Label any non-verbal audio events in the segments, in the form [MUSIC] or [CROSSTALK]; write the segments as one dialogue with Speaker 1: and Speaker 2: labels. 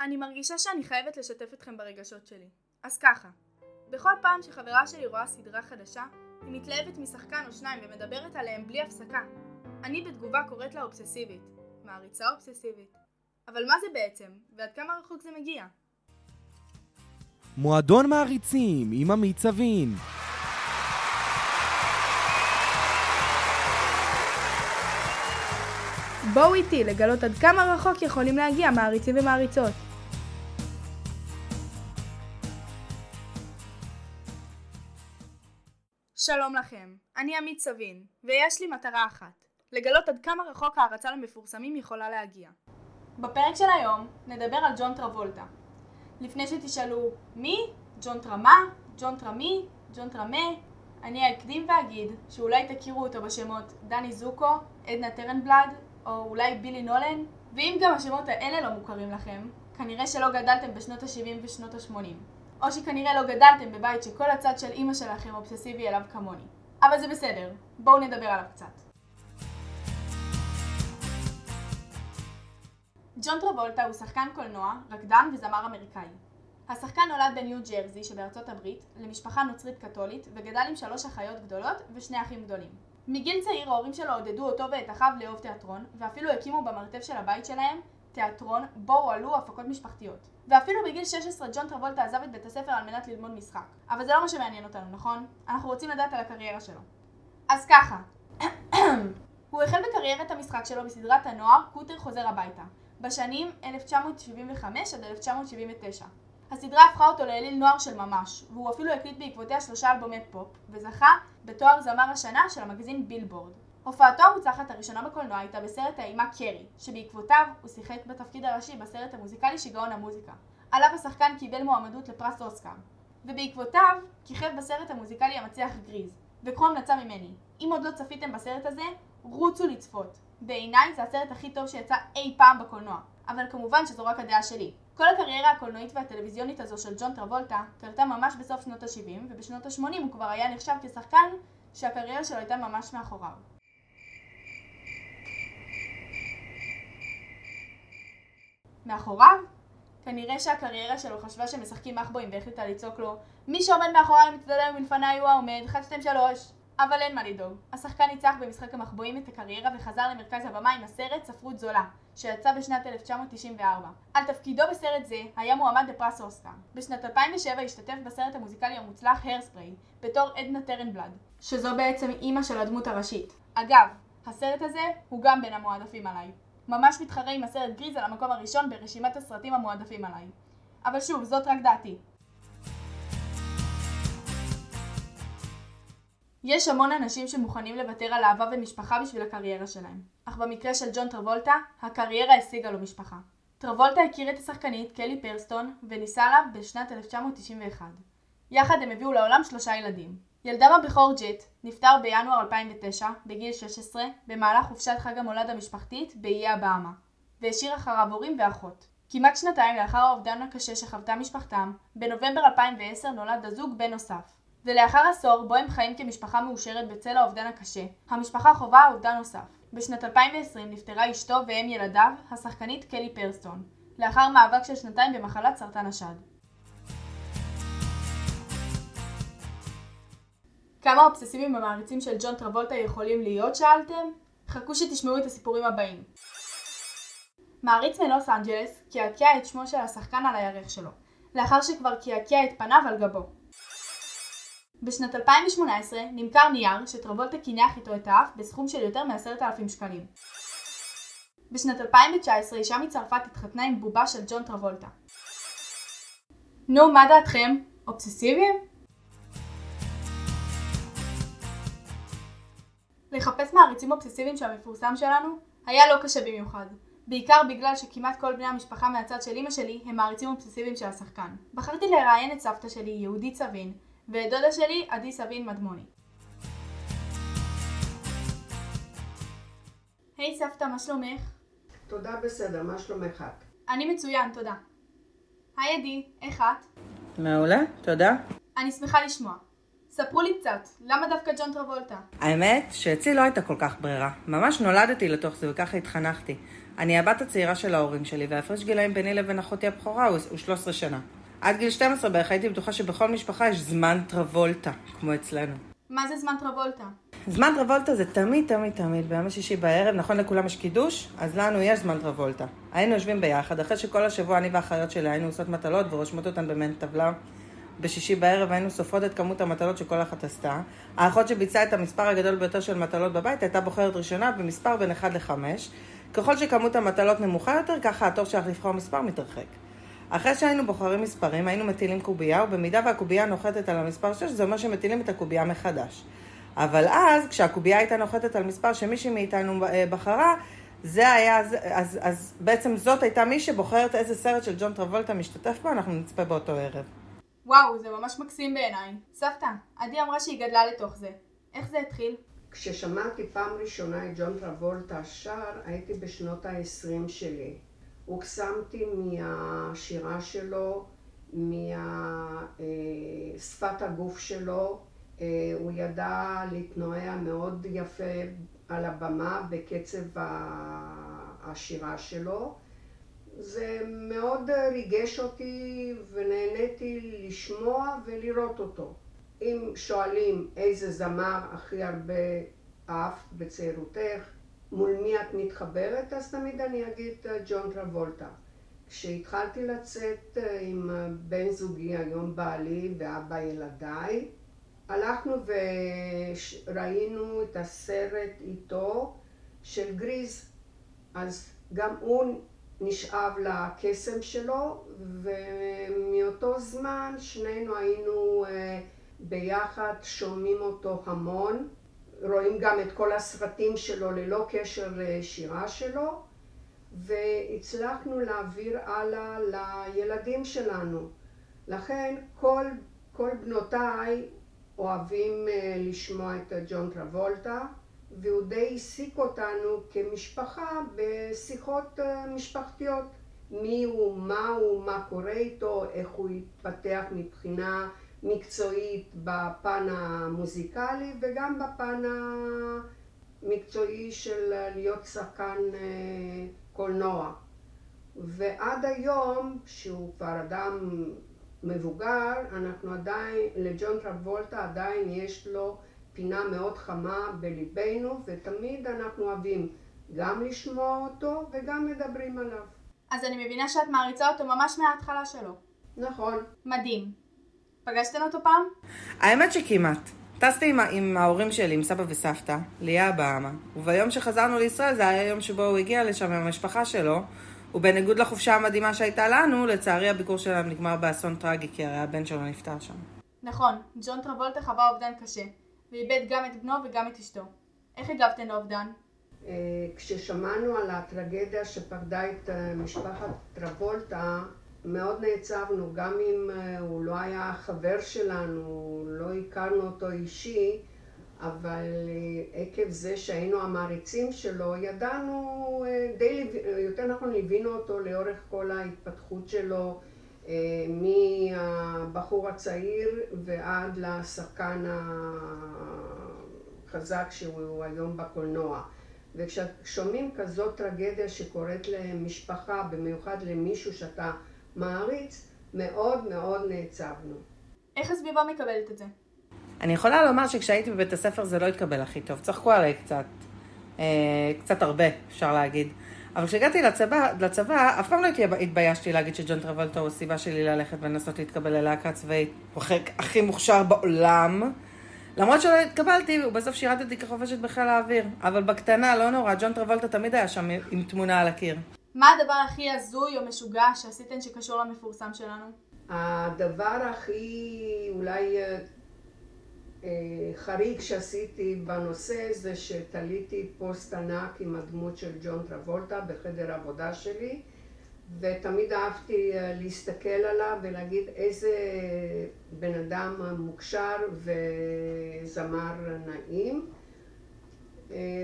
Speaker 1: אני מרגישה שאני חייבת לשתף אתכם ברגשות שלי. אז ככה, בכל פעם שחברה שלי רואה סדרה חדשה, היא מתלהבת משחקן או שניים ומדברת עליהם בלי הפסקה. אני בתגובה קוראת לה אובססיבית. מעריצה אובססיבית. אבל מה זה בעצם, ועד כמה רחוק זה מגיע?
Speaker 2: מועדון מעריצים עם עמית סבין.
Speaker 1: בואו איתי לגלות עד כמה רחוק יכולים להגיע מעריצים ומעריצות. שלום לכם, אני עמית סבין, ויש לי מטרה אחת, לגלות עד כמה רחוק הערצה למפורסמים יכולה להגיע. בפרק של היום נדבר על ג'ון טרבולטה. לפני שתשאלו מי? ג'ון טרמה? ג'ון טרמי? ג'ון טרמה? אני אקדים ואגיד שאולי תכירו אותו בשמות דני זוקו, עדנה טרנבלד, או אולי בילי נולן, ואם גם השמות האלה לא מוכרים לכם, כנראה שלא גדלתם בשנות ה-70 ושנות ה-80. או שכנראה לא גדלתם בבית שכל הצד של אימא שלכם אובססיבי אליו כמוני. אבל זה בסדר, בואו נדבר עליו קצת. ג'ון טרבולטה הוא שחקן קולנוע, רקדן וזמר אמריקאי. השחקן נולד בניו ג'רזי שבארצות הברית, למשפחה נוצרית קתולית, וגדל עם שלוש אחיות גדולות ושני אחים גדולים. מגיל צעיר ההורים שלו עודדו אותו ואת אחיו לאהוב תיאטרון, ואפילו הקימו במרתף של הבית שלהם תיאטרון בו הועלו הפקות משפחתיות. ואפילו בגיל 16 ג'ון טרבולטה עזב את בית הספר על מנת ללמוד משחק. אבל זה לא מה שמעניין אותנו, נכון? אנחנו רוצים לדעת על הקריירה שלו. אז ככה, [CLEARS THROAT] הוא החל בקריירת המשחק שלו בסדרת הנוער קוטר חוזר הביתה, בשנים 1975 עד 1979. הסדרה הפכה אותו לאליל נוער של ממש, והוא אפילו הקליט בעקבותיה שלושה אלבומי פופ, וזכה בתואר זמר השנה של המגזין בילבורד. הופעתו המוצלחת הראשונה בקולנוע הייתה בסרט האימה קרי, שבעקבותיו הוא שיחק בתפקיד הראשי בסרט המוזיקלי שיגעון המוזיקה. עליו השחקן קיבל מועמדות לפרס אוסקר. ובעקבותיו כיכב בסרט המוזיקלי המצליח גריז. וקחו המלצה ממני, אם עוד לא צפיתם בסרט הזה, רוצו לצפות. בעיניי זה הסרט הכי טוב שיצא אי פעם בקולנוע. אבל כמובן שזו רק הדעה שלי. כל הקריירה הקולנועית והטלוויזיונית הזו של ג'ון טרבולטה קרתה ממש בסוף שנות ה-70 ובשנות ה-80 הוא כבר היה נחשב כשחקן שהקריירה שלו הייתה ממש מאחוריו. מאחוריו? כנראה שהקריירה שלו חשבה שמשחקים מחבואים והחליטה לצעוק לו מי שעומד מאחוריי מצטלם מלפניי הוא העומד, 1, 2, 3 אבל אין מה לדאוג. השחקן ניצח במשחק המחבואים את הקריירה וחזר למרכז הבמה עם הסרט ספרות זולה, שיצא בשנת 1994. על תפקידו בסרט זה היה מועמד לפרס אוסקר. בשנת 2007 השתתף בסרט המוזיקלי המוצלח הרספריי, בתור עדנה טרנבלד, שזו בעצם אימא של הדמות הראשית. אגב, הסרט הזה הוא גם בין המועדפים עליי. ממש מתחרה עם הסרט גריז על המקום הראשון ברשימת הסרטים המועדפים עליי. אבל שוב, זאת רק דעתי. יש המון אנשים שמוכנים לוותר על אהבה ומשפחה בשביל הקריירה שלהם. אך במקרה של ג'ון טרבולטה, הקריירה השיגה לו משפחה. טרבולטה הכיר את השחקנית קלי פרסטון ונישא לה בשנת 1991. יחד הם הביאו לעולם שלושה ילדים. ילדם הבכור ג'ט נפטר בינואר 2009, בגיל 16, במהלך חופשת חג המולד המשפחתית באיי הבאמה, והשאיר אחריו הורים ואחות. כמעט שנתיים לאחר האובדן הקשה שחוותה משפחתם, בנובמבר 2010 נולד הזוג בן נוסף. ולאחר עשור בו הם חיים כמשפחה מאושרת בצל האובדן הקשה, המשפחה חווה אובדן נוסף. בשנת 2020 נפטרה אשתו ואם ילדיו, השחקנית קלי פרסטון, לאחר מאבק של שנתיים במחלת סרטן השד. כמה אובססיביים המעריצים של ג'ון טרבולטה יכולים להיות, שאלתם? חכו שתשמעו את הסיפורים הבאים. מעריץ מלוס אנג'לס קעקע את שמו של השחקן על הירך שלו, לאחר שכבר קעקע את פניו על גבו. בשנת 2018 נמכר נייר שטרבולטה קינח איתו את האף בסכום של יותר מ-10,000 שקלים. בשנת 2019 אישה מצרפת התחתנה עם בובה של ג'ון טרבולטה. נו, מה דעתכם? אובססיביים? לחפש מעריצים אובססיביים של המפורסם שלנו היה לא קשה במיוחד. בעיקר בגלל שכמעט כל בני המשפחה מהצד של אמא שלי הם מעריצים אובססיביים של השחקן. בחרתי לראיין את סבתא שלי, יהודית סבין, ואת דודה שלי, עדי סבין מדמוני. היי סבתא, מה שלומך?
Speaker 3: תודה בסדר, מה שלומך את?
Speaker 1: אני מצוין, תודה. היי עדי, איך את?
Speaker 4: מעולה, תודה.
Speaker 1: אני שמחה לשמוע. ספרו לי קצת, למה דווקא ג'ון טרבולטה?
Speaker 4: האמת שאצלי לא הייתה כל כך ברירה. ממש נולדתי לתוך זה וככה התחנכתי. אני הבת הצעירה של ההורים שלי, וההפרש גילאים ביני לבין אחותי הבכורה הוא הוא 13 שנה. עד גיל 12 בערך הייתי בטוחה שבכל משפחה יש זמן טרבולטה, כמו אצלנו.
Speaker 1: מה זה זמן טרבולטה?
Speaker 4: זמן טרבולטה זה תמיד, תמיד, תמיד, ביום השישי בערב, נכון לכולם יש קידוש, אז לנו יש זמן טרבולטה. היינו יושבים ביחד, אחרי שכל השבוע אני והאחיות שלי היינו עושות מטלות ורושמות אותן במעין טבלה. בשישי בערב היינו סופרות את כמות המטלות שכל אחת עשתה. האחות שביצעה את המספר הגדול ביותר של מטלות בבית הייתה בוחרת ראשונה במספר בין 1 ל-5. ככל שכמות המטלות נמוכה יותר, ככה התור שלך לבחור מספר מתרחק. אחרי שהיינו בוחרים מספרים, היינו מטילים קובייה, ובמידה והקובייה נוחתת על המספר 6, זה אומר שמטילים את הקובייה מחדש. אבל אז, כשהקובייה הייתה נוחתת על מספר שמישהי מאיתנו אה, בחרה, זה היה, אז, אז, אז בעצם זאת הייתה מי שבוחרת איזה סרט של ג'ון טרבולטה משתתף בו, אנחנו נצפה באותו ערב.
Speaker 1: וואו, זה ממש מקסים בעיניי. סבתא, עדי אמרה שהיא גדלה לתוך זה. איך זה התחיל?
Speaker 3: כששמעתי פעם ראשונה את ג'ון טרבולטה שר, הייתי בשנות ה-20 שלי. הוקסמתי מהשירה שלו, משפת הגוף שלו. אה, הוא ידע להתנועע מאוד יפה על הבמה בקצב השירה שלו. זה מאוד ריגש אותי ונהניתי לשמוע ולראות אותו. אם שואלים איזה זמר הכי הרבה אהבת בצעירותך, מול מי את מתחברת, אז תמיד אני אגיד אה, ג'ון טרבולטה. כשהתחלתי לצאת אה, עם אה, בן זוגי, היום בעלי ואבא ילדיי, הלכנו וראינו את הסרט איתו של גריז. אז גם הוא נשאב לקסם שלו, ומאותו זמן שנינו היינו ביחד, שומעים אותו המון. רואים גם את כל הסרטים שלו ללא קשר לשירה שלו, והצלחנו להעביר הלאה לילדים שלנו. לכן כל, כל בנותיי אוהבים אה, לשמוע את ג'ון טרבולטה, והוא די העסיק אותנו כמשפחה בשיחות אה, משפחתיות. מי הוא, מה הוא, מה קורה איתו, איך הוא התפתח מבחינה מקצועית בפן המוזיקלי וגם בפן המקצועי של להיות שחקן אה, קולנוע. ועד היום, שהוא כבר אדם מבוגר, אנחנו עדיין, לג'ון טרבולטה עדיין יש לו פינה מאוד חמה בליבנו, ותמיד אנחנו אוהבים גם לשמוע אותו וגם מדברים עליו.
Speaker 1: אז אני מבינה שאת מעריצה אותו ממש מההתחלה שלו.
Speaker 3: נכון.
Speaker 1: מדהים. פגשתן אותו פעם?
Speaker 4: האמת שכמעט. טסתי עם, עם ההורים שלי, עם סבא וסבתא, ליאה באמה, וביום שחזרנו לישראל זה היה היום שבו הוא הגיע לשם עם המשפחה שלו, ובניגוד לחופשה המדהימה שהייתה לנו, לצערי הביקור שלהם נגמר באסון טרגי, כי הרי הבן שלו נפטר שם.
Speaker 1: נכון, ג'ון טרבולטה חווה אובדן קשה, ואיבד גם את בנו וגם את אשתו. איך הגבתן לאובדן?
Speaker 3: אה, כששמענו על הטרגדיה שפקדה את אה, משפחת טרבולטה, מאוד נעצבנו, גם אם אה, הוא לא היה חבר שלנו, לא הכרנו אותו אישי, אבל עקב זה שהיינו המעריצים שלו, ידענו, די, יותר נכון ליווינו אותו לאורך כל ההתפתחות שלו, מהבחור הצעיר ועד לשחקן החזק שהוא היום בקולנוע. וכששומעים כזאת טרגדיה שקורית למשפחה, במיוחד למישהו שאתה מעריץ, מאוד מאוד נעצבנו.
Speaker 1: איך הסביבה מקבלת את זה?
Speaker 4: אני יכולה לומר שכשהייתי בבית הספר זה לא התקבל הכי טוב, צחקו עליי קצת. אה, קצת הרבה, אפשר להגיד. אבל כשהגעתי לצבא, לצבא, אף פעם לא התביישתי להגיד שג'ון טרבלטו הוא הסיבה שלי ללכת ולנסות להתקבל ללהקה צבאית. הוא הכי מוכשר בעולם. למרות שלא התקבלתי, ובסוף שירתתי כחובשת בחיל האוויר. אבל בקטנה, לא נורא, ג'ון טרבלטה תמיד היה שם עם תמונה על הקיר.
Speaker 1: מה הדבר הכי הזוי או משוגע שעשיתן שקשור למפורסם שלנו?
Speaker 3: הדבר הכי אולי אה, חריג שעשיתי בנושא זה שתליתי פוסט ענק עם הדמות של ג'ון טרבולטה בחדר העבודה שלי ותמיד אהבתי אה, להסתכל עליו ולהגיד איזה בן אדם מוכשר וזמר נעים.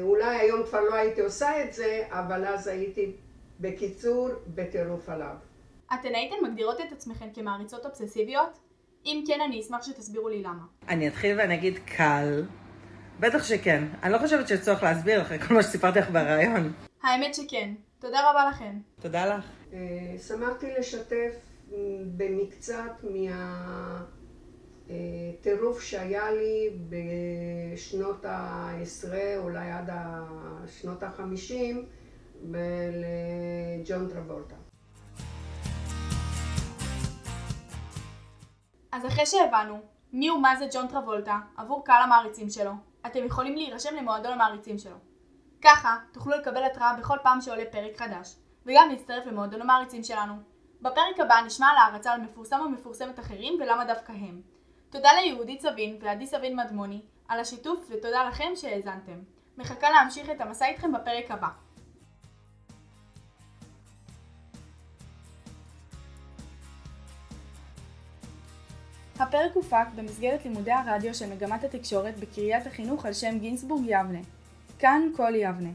Speaker 3: אולי היום כבר לא הייתי עושה את זה, אבל אז הייתי בקיצור, בטירוף עליו.
Speaker 1: אתן הייתן מגדירות את עצמכן כמעריצות אובססיביות? אם כן, אני אשמח שתסבירו לי למה.
Speaker 4: אני אתחיל ואני אגיד קל. בטח שכן. אני לא חושבת שצורך להסביר אחרי כל מה שסיפרתי לך בריאיון.
Speaker 1: האמת שכן. תודה רבה לכם.
Speaker 4: תודה לך.
Speaker 3: אה, שמחתי לשתף במקצת מהטירוף שהיה לי בשנות העשרה, אולי עד שנות החמישים, לג'ון טרבולטה.
Speaker 1: אז אחרי שהבנו מי ומה זה ג'ון טרבולטה עבור קהל המעריצים שלו, אתם יכולים להירשם למועדון המעריצים שלו. ככה תוכלו לקבל התראה בכל פעם שעולה פרק חדש, וגם להצטרף למועדון המעריצים שלנו. בפרק הבא נשמע על הערצה על מפורסם או מפורסמת אחרים ולמה דווקא הם. תודה ליהודית סבין ועדי סבין מדמוני על השיתוף ותודה לכם שהאזנתם. מחכה להמשיך את המסע איתכם בפרק הבא. הפרק הופק במסגרת לימודי הרדיו של מגמת התקשורת בקריית החינוך על שם גינסבורג יבנה. כאן כל יבנה.